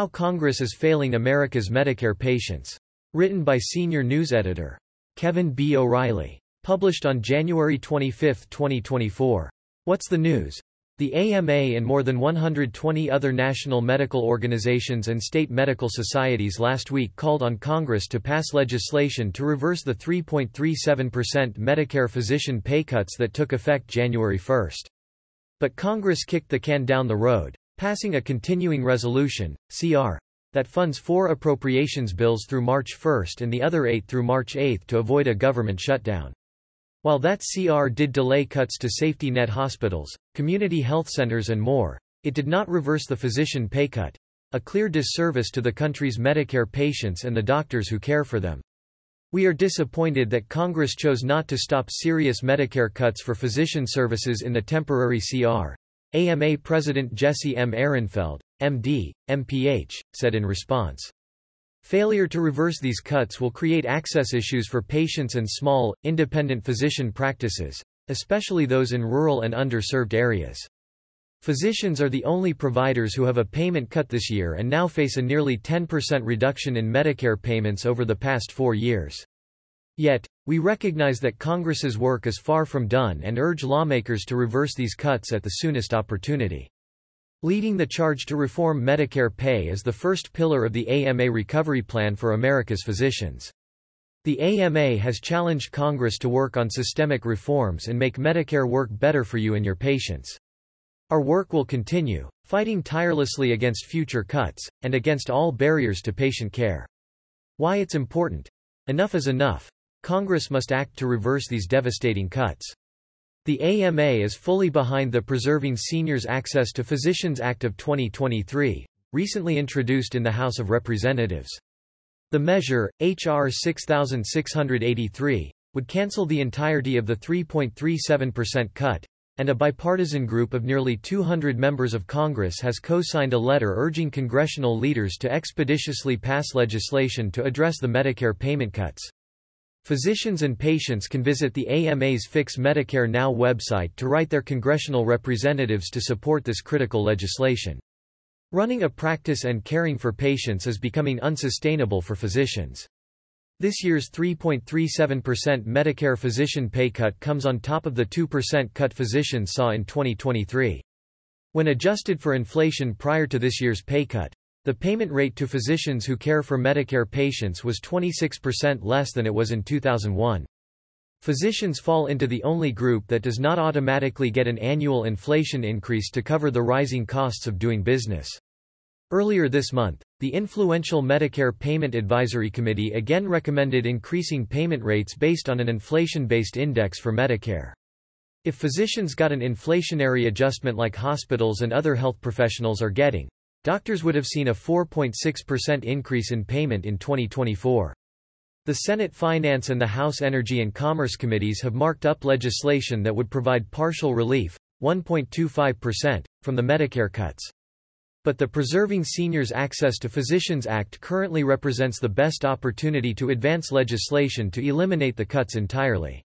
How Congress is Failing America's Medicare Patients. Written by senior news editor. Kevin B. O'Reilly. Published on January 25, 2024. What's the news? The AMA and more than 120 other national medical organizations and state medical societies last week called on Congress to pass legislation to reverse the 3.37% Medicare physician pay cuts that took effect January 1. But Congress kicked the can down the road passing a continuing resolution, CR, that funds four appropriations bills through March 1 and the other eight through March 8 to avoid a government shutdown. While that CR did delay cuts to safety net hospitals, community health centers and more, it did not reverse the physician pay cut, a clear disservice to the country's Medicare patients and the doctors who care for them. We are disappointed that Congress chose not to stop serious Medicare cuts for physician services in the temporary CR, AMA President Jesse M. Ehrenfeld, MD, MPH, said in response. Failure to reverse these cuts will create access issues for patients and small, independent physician practices, especially those in rural and underserved areas. Physicians are the only providers who have a payment cut this year and now face a nearly 10% reduction in Medicare payments over the past four years. Yet, we recognize that Congress's work is far from done and urge lawmakers to reverse these cuts at the soonest opportunity. Leading the charge to reform Medicare pay is the first pillar of the AMA Recovery Plan for America's physicians. The AMA has challenged Congress to work on systemic reforms and make Medicare work better for you and your patients. Our work will continue, fighting tirelessly against future cuts, and against all barriers to patient care. Why it's important. Enough is enough. Congress must act to reverse these devastating cuts. The AMA is fully behind the Preserving Seniors Access to Physicians Act of 2023, recently introduced in the House of Representatives. The measure, H.R. 6683, would cancel the entirety of the 3.37% cut, and a bipartisan group of nearly 200 members of Congress has co-signed a letter urging congressional leaders to expeditiously pass legislation to address the Medicare payment cuts. Physicians and patients can visit the AMA's Fix Medicare Now website to write their congressional representatives to support this critical legislation. Running a practice and caring for patients is becoming unsustainable for physicians. This year's 3.37% Medicare physician pay cut comes on top of the 2% cut physicians saw in 2023. When adjusted for inflation prior to this year's pay cut, the payment rate to physicians who care for Medicare patients was 26% less than it was in 2001. Physicians fall into the only group that does not automatically get an annual inflation increase to cover the rising costs of doing business. Earlier this month, the influential Medicare Payment Advisory Committee again recommended increasing payment rates based on an inflation-based index for Medicare. If physicians got an inflationary adjustment like hospitals and other health professionals are getting, Doctors would have seen a 4.6% increase in payment in 2024. The Senate Finance and the House Energy and Commerce Committees have marked up legislation that would provide partial relief, 1.25%, from the Medicare cuts. But the Preserving Seniors Access to Physicians Act currently represents the best opportunity to advance legislation to eliminate the cuts entirely.